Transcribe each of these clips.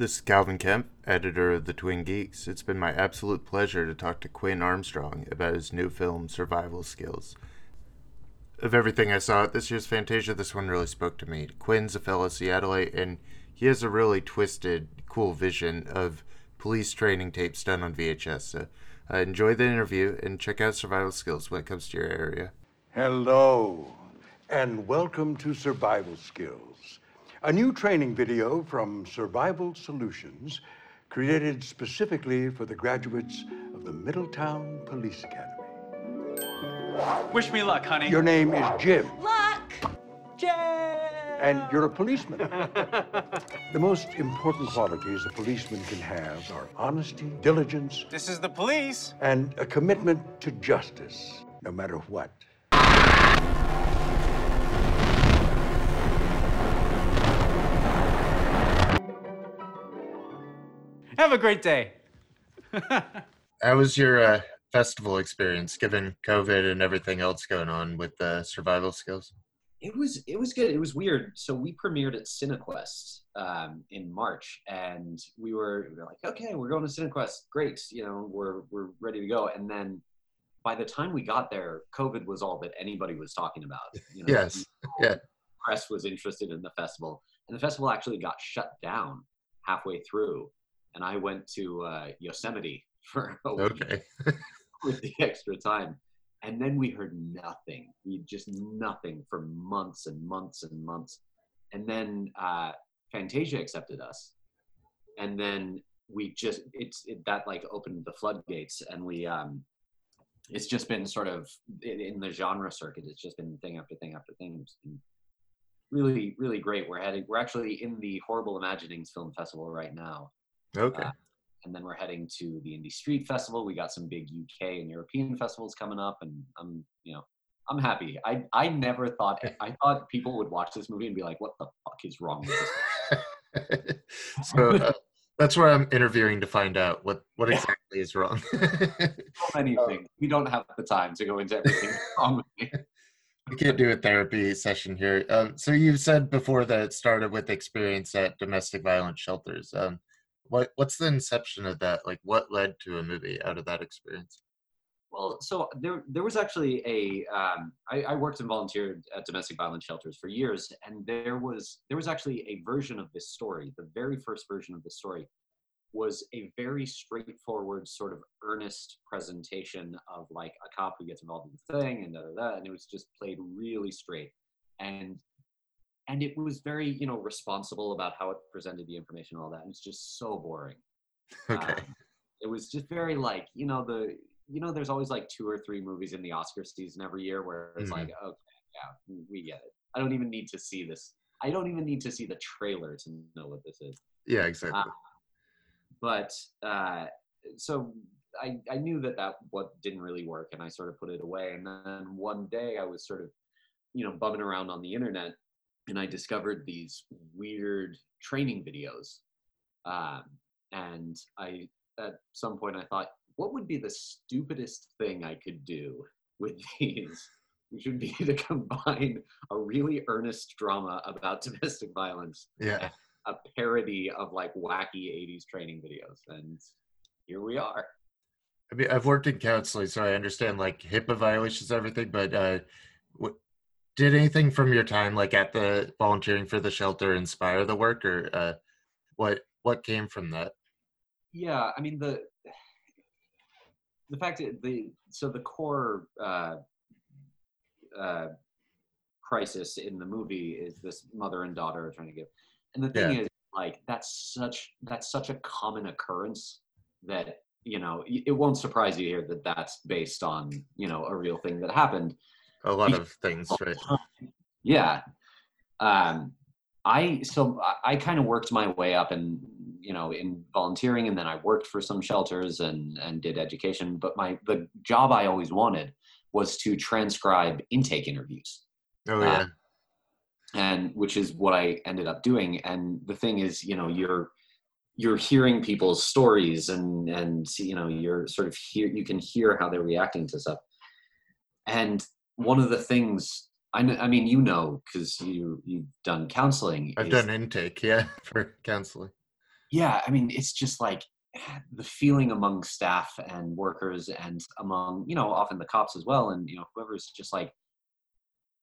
This is Calvin Kemp, editor of The Twin Geeks. It's been my absolute pleasure to talk to Quinn Armstrong about his new film, Survival Skills. Of everything I saw at this year's Fantasia, this one really spoke to me. Quinn's a fellow Seattleite, and he has a really twisted, cool vision of police training tapes done on VHS. So uh, enjoy the interview and check out Survival Skills when it comes to your area. Hello, and welcome to Survival Skills a new training video from Survival Solutions created specifically for the graduates of the Middletown Police Academy. Wish me luck, honey. Your name is Jim. Luck! Jim! And you're a policeman. the most important qualities a policeman can have are honesty, diligence. This is the police. And a commitment to justice, no matter what. Have a great day. How was your uh, festival experience, given COVID and everything else going on with the survival skills? It was it was good. It was weird. So we premiered at Cinequest um, in March, and we were, we were like, okay, we're going to Cinequest. Great, you know, we're we're ready to go. And then by the time we got there, COVID was all that anybody was talking about. You know, yes, yeah. Press was interested in the festival, and the festival actually got shut down halfway through and I went to uh, Yosemite for a okay. with the extra time. And then we heard nothing. We just nothing for months and months and months. And then uh, Fantasia accepted us, and then we just it's it, that like opened the floodgates, and we um, it's just been sort of in the genre circuit. It's just been thing after thing after thing. It's been really really great. We're heading. We're actually in the Horrible Imaginings Film Festival right now, Okay. Uh, and then we're heading to the Indie Street Festival. We got some big UK and European festivals coming up, and I'm, you know, I'm happy. I I never thought I thought people would watch this movie and be like, "What the fuck is wrong with this?" so uh, that's where I'm interviewing to find out what what exactly is wrong. so many uh, things. We don't have the time to go into everything wrong with me. We can't do a therapy session here. Um, so you've said before that it started with experience at domestic violence shelters. Um, what what's the inception of that? Like, what led to a movie out of that experience? Well, so there there was actually a um, I, I worked and volunteered at domestic violence shelters for years, and there was there was actually a version of this story. The very first version of the story was a very straightforward, sort of earnest presentation of like a cop who gets involved in the thing, and da da da, and it was just played really straight. And and it was very you know responsible about how it presented the information and all that and it's just so boring. Okay. Um, it was just very like you know the you know there's always like two or three movies in the oscar season every year where it's mm-hmm. like okay yeah we get it. I don't even need to see this i don't even need to see the trailer to know what this is. Yeah exactly. uh, but uh, so I, I knew that that what didn't really work and i sort of put it away and then one day i was sort of you know bumming around on the internet and I discovered these weird training videos. Um, and I, at some point, I thought, what would be the stupidest thing I could do with these? Which would be to combine a really earnest drama about domestic violence, yeah, a parody of like wacky '80s training videos, and here we are. I mean, I've worked in counseling, so I understand like HIPAA violations, everything. But uh, what did anything from your time like at the volunteering for the shelter inspire the work or uh, what what came from that yeah i mean the the fact that the so the core uh, uh, crisis in the movie is this mother and daughter are trying to give and the thing yeah. is like that's such that's such a common occurrence that you know it won't surprise you here that that's based on you know a real thing that happened a lot of things, right? Yeah. Um, I so I, I kind of worked my way up and you know in volunteering and then I worked for some shelters and and did education but my the job I always wanted was to transcribe intake interviews. Oh yeah. Uh, and which is what I ended up doing and the thing is you know you're you're hearing people's stories and and you know you're sort of hear you can hear how they're reacting to stuff and one of the things I, I mean, you know, because you you've done counseling. I've is, done intake, yeah, for counseling. yeah, I mean, it's just like the feeling among staff and workers and among, you know, often the cops as well, and, you know, whoever's just like,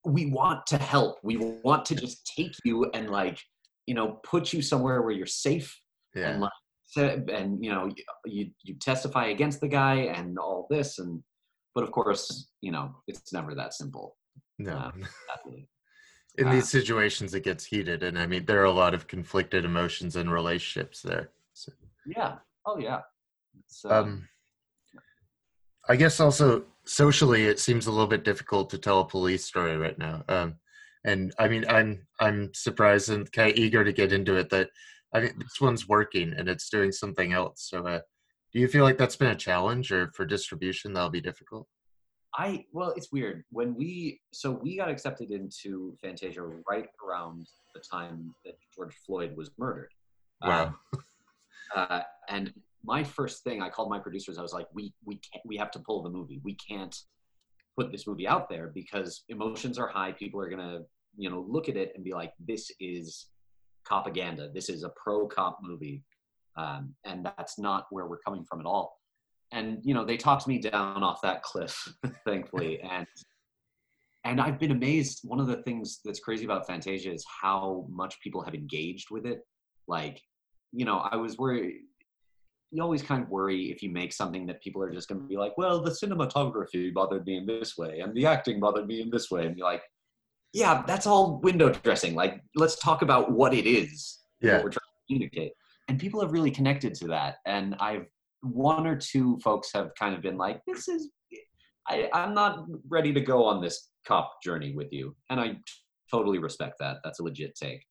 we want to help. We want to just take you and, like, you know, put you somewhere where you're safe Yeah. and, like, and, you know, you, you testify against the guy and all this. And, but of course, you know, it's never that simple. no. um, Not. In uh, these situations, it gets heated, and I mean, there are a lot of conflicted emotions and relationships there. So, Yeah. Oh, yeah. It's, uh, um, I guess also socially, it seems a little bit difficult to tell a police story right now. Um, and I mean, I'm I'm surprised and kind of eager to get into it. That I mean, this one's working and it's doing something else. So, uh, do you feel like that's been a challenge, or for distribution that'll be difficult? I well, it's weird when we so we got accepted into Fantasia right around the time that George Floyd was murdered. Wow. Um, uh, and my first thing, I called my producers. I was like, "We we can't. We have to pull the movie. We can't put this movie out there because emotions are high. People are gonna you know look at it and be like, this is propaganda. This is a pro cop movie, um, and that's not where we're coming from at all." and you know they talked me down off that cliff thankfully. And and i've been amazed. One of the things that's crazy about fantasia is how much people have engaged with it. Like you know i was worried you always kind of worry if you make something that people are just going to be like well the cinematography bothered me in this way and the acting bothered me in this way and you're like yeah that's all window dressing. Like let's talk about what it is Yeah. what we're trying to communicate and people have really connected to that and i've one or two folks have kind of been like, "This is, I, I'm not ready to go on this cop journey with you," and I totally respect that. That's a legit take.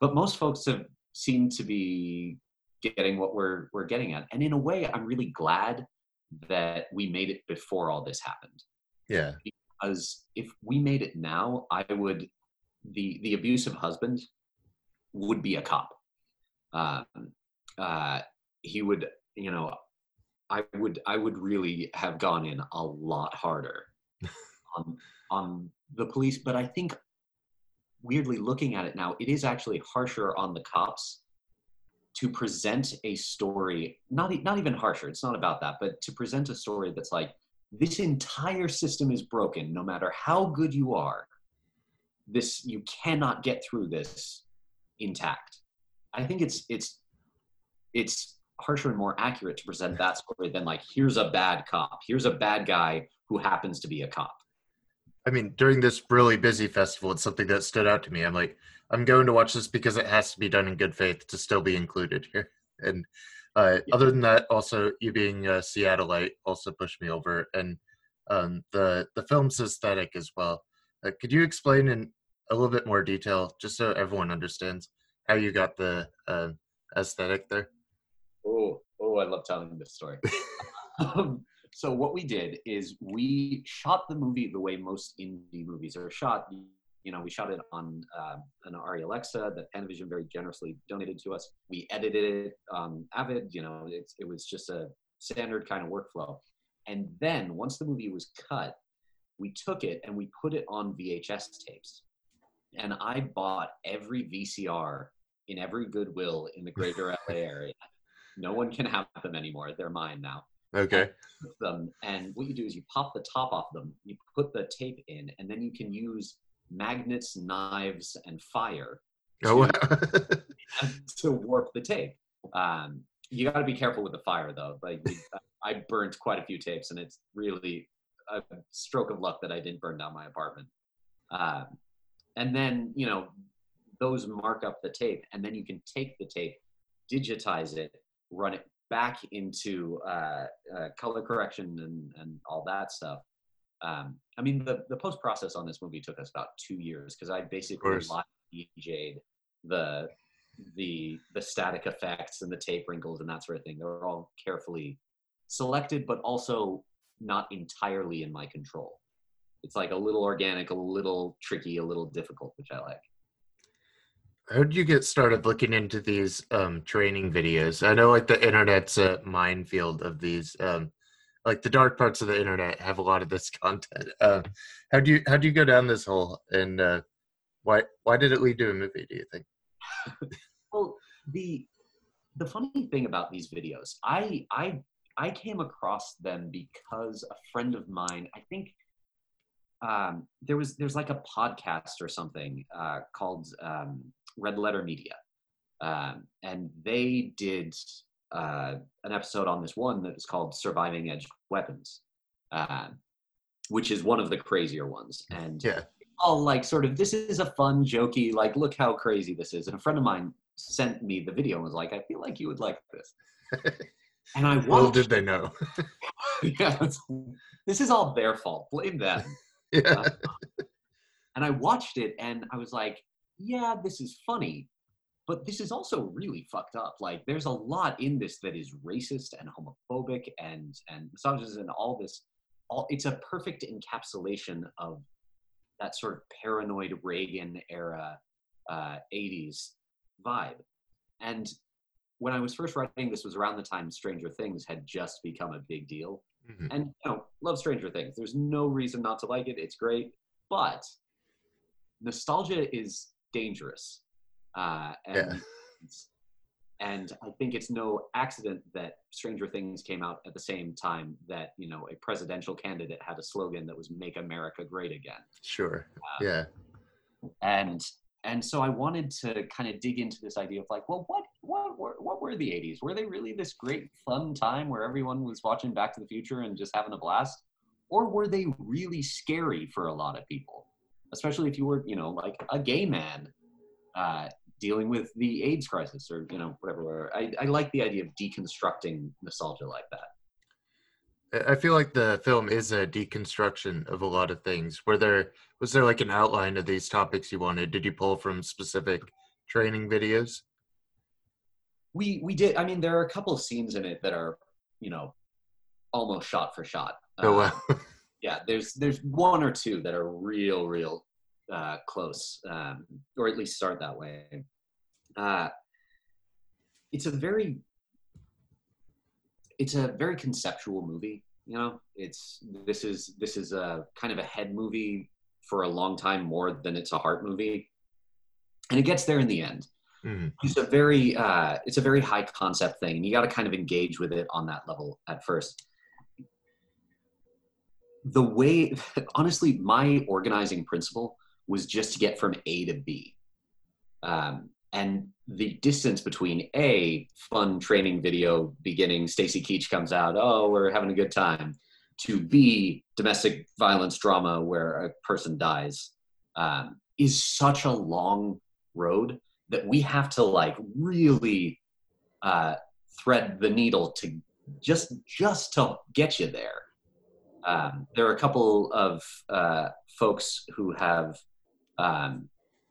But most folks have seemed to be getting what we're we're getting at, and in a way, I'm really glad that we made it before all this happened. Yeah. Because if we made it now, I would the the abusive husband would be a cop. Um, uh, he would you know i would i would really have gone in a lot harder on on the police but i think weirdly looking at it now it is actually harsher on the cops to present a story not not even harsher it's not about that but to present a story that's like this entire system is broken no matter how good you are. This you cannot get through this intact i think it's it's it's harsher and more accurate to present that story than like here's a bad cop here's a bad guy who happens to be a cop I mean, during this really busy festival, it's something that stood out to me. I'm like, I'm going to watch this because it has to be done in good faith to still be included here. And uh, Yeah. other than that, also you being a Seattleite also pushed me over, and um, the the film's aesthetic as well. Uh, could you explain in a little bit more detail, just so everyone understands, how you got the uh, aesthetic there? oh oh i love telling this story. Um, so what we did is we shot the movie the way most indie movies are shot. You know we shot it on uh, an Arri alexa that panavision very generously donated to us. We edited it on avid you know it's, it was just a standard kind of workflow. And then once the movie was cut we took it and we put it on vhs tapes and i bought every vcr in every goodwill in the greater la area. No one can have them anymore. They're mine now. Okay. them and what you do is you pop the top off them you put the tape in and then you can use magnets knives and fire Oh, wow. to warp the tape. Um, you got to be careful with the fire though. Like i burnt quite a few tapes and it's really a stroke of luck that i didn't burn down my apartment. Um, and then you know those mark up the tape and then you can take the tape digitize it run it back into uh, uh, color correction and, and all that stuff um, i mean the, the post process on this movie took us about two years because i basically live DJ'd the the the static effects and the tape wrinkles and that sort of thing. They were all carefully selected, but also not entirely in my control. It's like a little organic, a little tricky, a little difficult, which I like. How did you get started looking into these um, training videos? I know like the internet's a minefield of these. Um, like the dark parts of the internet have a lot of this content. Uh, how do you how do you go down this hole? And uh, why why did it lead to a movie? Do you think? Well, the the funny thing about these videos, I I I came across them because a friend of mine, I think um, there was there's like a podcast or something uh, called um, Red Letter Media, um, and they did uh, an episode on this one that was called Surviving Edged Weapons, uh, which is one of the crazier ones. And Yeah. all like sort of this is a fun, jokey, like look how crazy this is. And a friend of mine sent me the video and was like, I feel like you would like this. And I Little watched. did they know. yeah, this is all their fault. Blame them. Yeah. And I watched it and I was like, yeah, this is funny, but this is also really fucked up. Like there's a lot in this that is racist and homophobic and and misogynist and all this. All it's a perfect encapsulation of that sort of paranoid Reagan era uh, 80s vibe. And when I was first writing, this was around the time Stranger Things had just become a big deal. Mhm. And you know, love Stranger Things. There's no reason not to like it. It's great, but nostalgia is dangerous, uh, and and I think it's no accident that Stranger Things came out at the same time that you know a presidential candidate had a slogan that was "Make America Great Again." Sure. Yeah. and and so I wanted to kind of dig into this idea of like, well, what what were what were the '80s? Were they really this great fun time where everyone was watching Back to the Future and just having a blast, or were they really scary for a lot of people, especially if you were, you know, like a gay man uh, dealing with the AIDS crisis or you know whatever. I, I like the idea of deconstructing nostalgia like that. I- I feel like the film is a deconstruction of a lot of things. Were there was there like an outline of these topics you wanted? Did you pull from specific training videos? We we did i mean there are a couple of scenes in it that are you know almost shot for shot. Oh wow. yeah there's there's one or two that are real real uh close um or at least start that way. Uh it's a very it's a very conceptual movie you know? It's this is this is a kind of a head movie for a long time more than it's a heart movie. And it gets there in the end Mhm. it's a very uh, it's a very high concept thing and you got to kind of engage with it on that level at first. The way honestly my organizing principle was just to get from a to b. Um, and the distance between a fun training video beginning stacy keach comes out oh we're having a good time to b domestic violence drama where a person dies. Um, is such a long road that we have to like really uh, thread the needle to just just to get you there. Um, there are a couple of uh, folks who have um,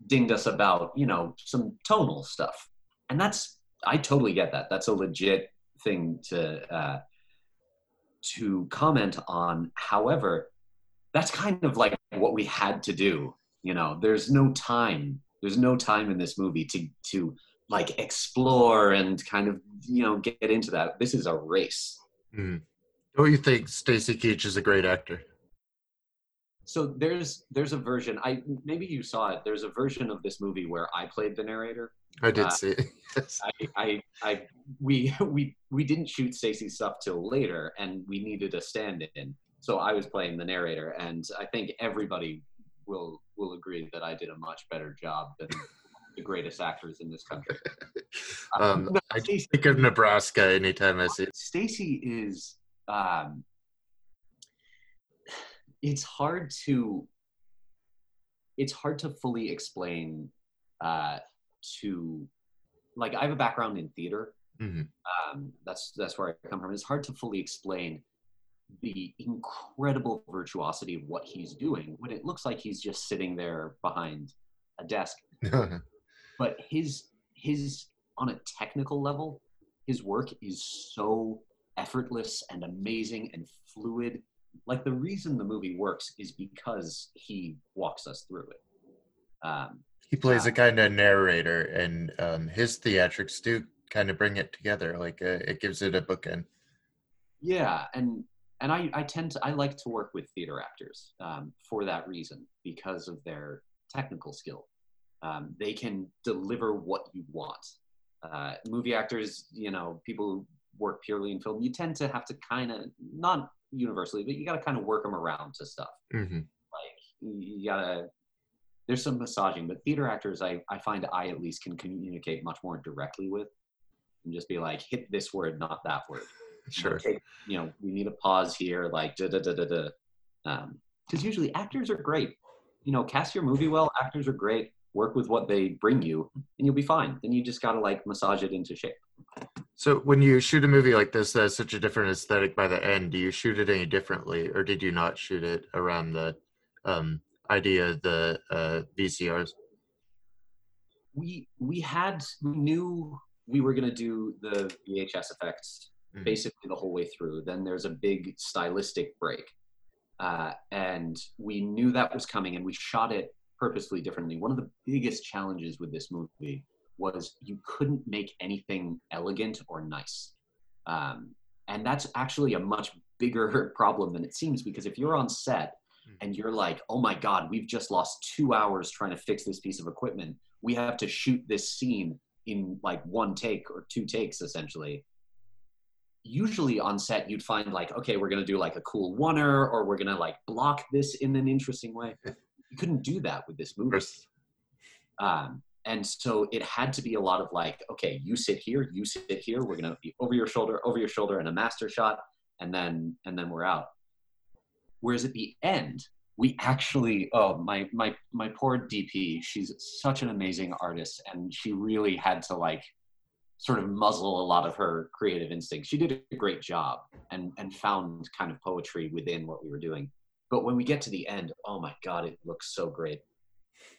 dinged us about you know some tonal stuff, and that's I totally get that. That's a legit thing to uh, to comment on. However, that's kind of like what we had to do. You know, there's no time there's no time in this movie to to like explore and kind of you know get into that this is a race Mhm. Don't you think Stacy Keach is a great actor? so there's there's a version i maybe you saw it there's a version of this movie where i played the narrator I did Uh, see it. Yes. i i, I we we we didn't shoot stacy's stuff till later and we needed a stand-in so i was playing the narrator and i think everybody will will agree that i did a much better job than the greatest actors in this country Um, No, I Stacy- think of Nebraska anytime I see. Stacy is um it's hard to it's hard to fully explain uh to like I have a background in theater. Mhm. Um that's that's where I come from. It's hard to fully explain the incredible virtuosity of what he's doing when it looks like he's just sitting there behind a desk but his his on a technical level his work is so effortless and amazing and fluid like the reason the movie works is because he walks us through it um, he plays a kind of narrator, and um, his theatrics do kind of bring it together. Like uh, it gives it a bookend. yeah and and I, I tend to i like to work with theater actors um, for that reason because of their technical skill um, they can deliver what you want uh, movie actors, you know, people who work purely in film, you tend to have to kind of not universally, but you got to kind of work them around to stuff. hmm Like you you gotta. There's some massaging, but theater actors, I I find I at least can communicate much more directly with, and just be like, hit this word, not that word. Sure. take- you know, we need a pause here, like da da da da da. Um, because usually actors are great. You know, cast your movie well. Actors are great. Work with what they bring you, and you'll be fine. Then you just gotta like massage it into shape. So when you shoot a movie like this that has such a different aesthetic by the end, do you shoot it any differently, or did you not shoot it around the um, idea of the uh, VCRs? we we had we knew we were going to do the VHS effects Mhm. basically the whole way through. Then there's a big stylistic break, uh, and we knew that was coming, and we shot it purposely differently. One of the biggest challenges with this movie was you couldn't make anything elegant or nice, um, and that's actually a much bigger problem than it seems because if you're on set Mm. and you're like, oh my god, we've just lost two hours trying to fix this piece of equipment we have to shoot this scene in like one take or two takes essentially usually on set you'd find like okay we're to do like a cool oner or we're to like block this in an interesting way. You couldn't do that with this movie. um, and so it had to be a lot of like okay you sit here you sit here we're to be over your shoulder over your shoulder in a master shot and then and then we're out. Whereas at the end we actually oh my my my poor dp she's such an amazing artist and she really had to like sort of muzzle a lot of her creative instincts she did a great job and and found kind of poetry within what we were doing but when we get to the end oh my god it looks so great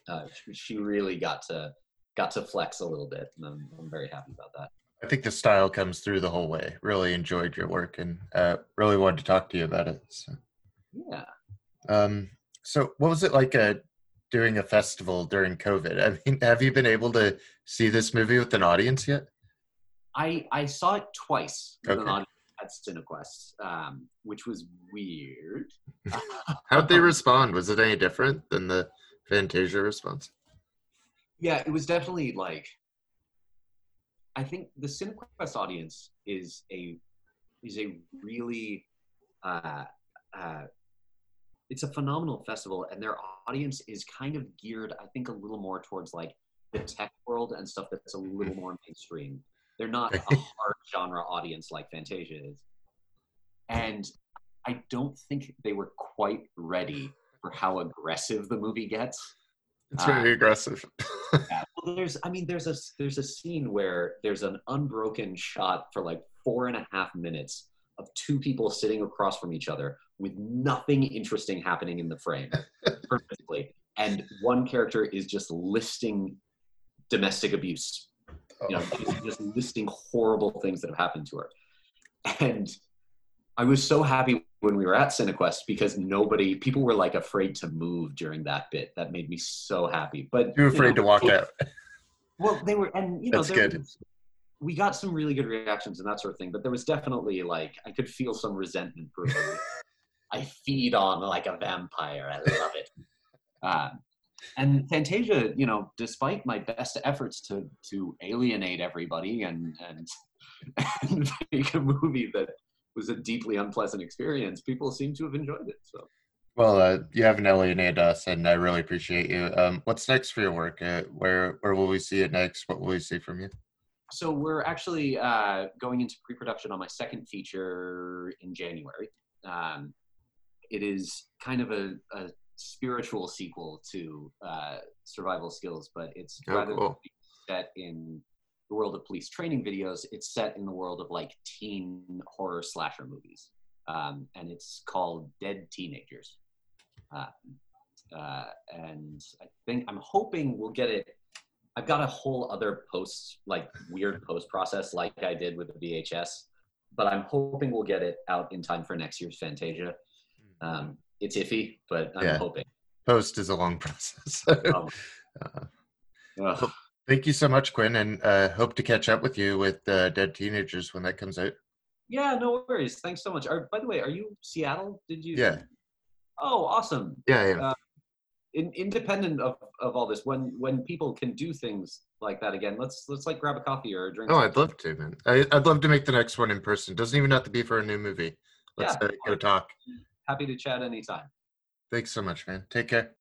uh, she- really got to got to flex a little bit and i'm, I'm very happy about that I think the style comes through the whole way. Really enjoyed your work and uh, really wanted to talk to you about it. So, yeah um, so what was it like uh, doing a festival during COVID? I mean, have you been able to see this movie with an audience yet? I I saw it twice with an Okay. audience at Cinequest, um, which was weird. How'd they respond? Was it any different than the Fantasia response? Yeah, it was definitely like. I think the Cinequest audience is a is a really uh, uh, it's a phenomenal festival, and their audience is kind of geared, I think, a little more towards like the tech world and stuff that's a little more mainstream. They're not a hard genre audience like Fantasia is, and I don't think they were quite ready for how aggressive the movie gets. It's very um, aggressive. Yeah, well, there's, I mean, there's a there's a scene where there's an unbroken shot for like four and a half minutes of two people sitting across from each other with nothing interesting happening in the frame, perfectly, and one character is just listing domestic abuse, you know, just, just listing horrible things that have happened to her, and I was so happy when we were at Cinequest because nobody, people were like afraid to move during that bit. That made me so happy. But Too you afraid know, to walk out. well, they were, and you know, That's good. was- we got some really good reactions and that sort of thing, but there was definitely like I could feel some resentment brewing. I feed on like a vampire. I love it. Uh, and Fantasia, you know, despite my best efforts to to alienate everybody and and, and make a movie that was a deeply unpleasant experience, people seem to have enjoyed it. So. Well, uh, you haven't alienated us, and I really appreciate you. Um, what's next for your work? Uh, where where will we see it next? What will we see from you? So we're actually uh, going into pre-production on my second feature in January. Um, it is kind of a, a spiritual sequel to uh, Survival Skills, but it's Oh, rather cool. than set in the world of police training videos. It's set in the world of like teen horror slasher movies, um, and it's called Dead Teenagers. Uh, uh, and I think I'm hoping we'll get it I've got a whole other post, like weird post process, like I did with the VHS, but I'm hoping we'll get it out in time for next year's Fantasia. Um, it's iffy, but I'm yeah. hoping. Post is a long process. uh, well, thank you so much, Quinn, and uh, hope to catch up with you with uh, Dead Teenagers when that comes out. Yeah, no worries. Thanks so much. Are, by the way, are you Seattle? Did you? Yeah. Oh, awesome. Yeah, yeah. Uh, in, independent of, of all this, when when people can do things like that again, let's let's like grab a coffee or a drink. Oh, I'd love to, man. I, would love to make the next one in person. Doesn't even have to be for a new movie. Let's yeah. uh, go talk happy to chat anytime. Thanks so much, man. Take care.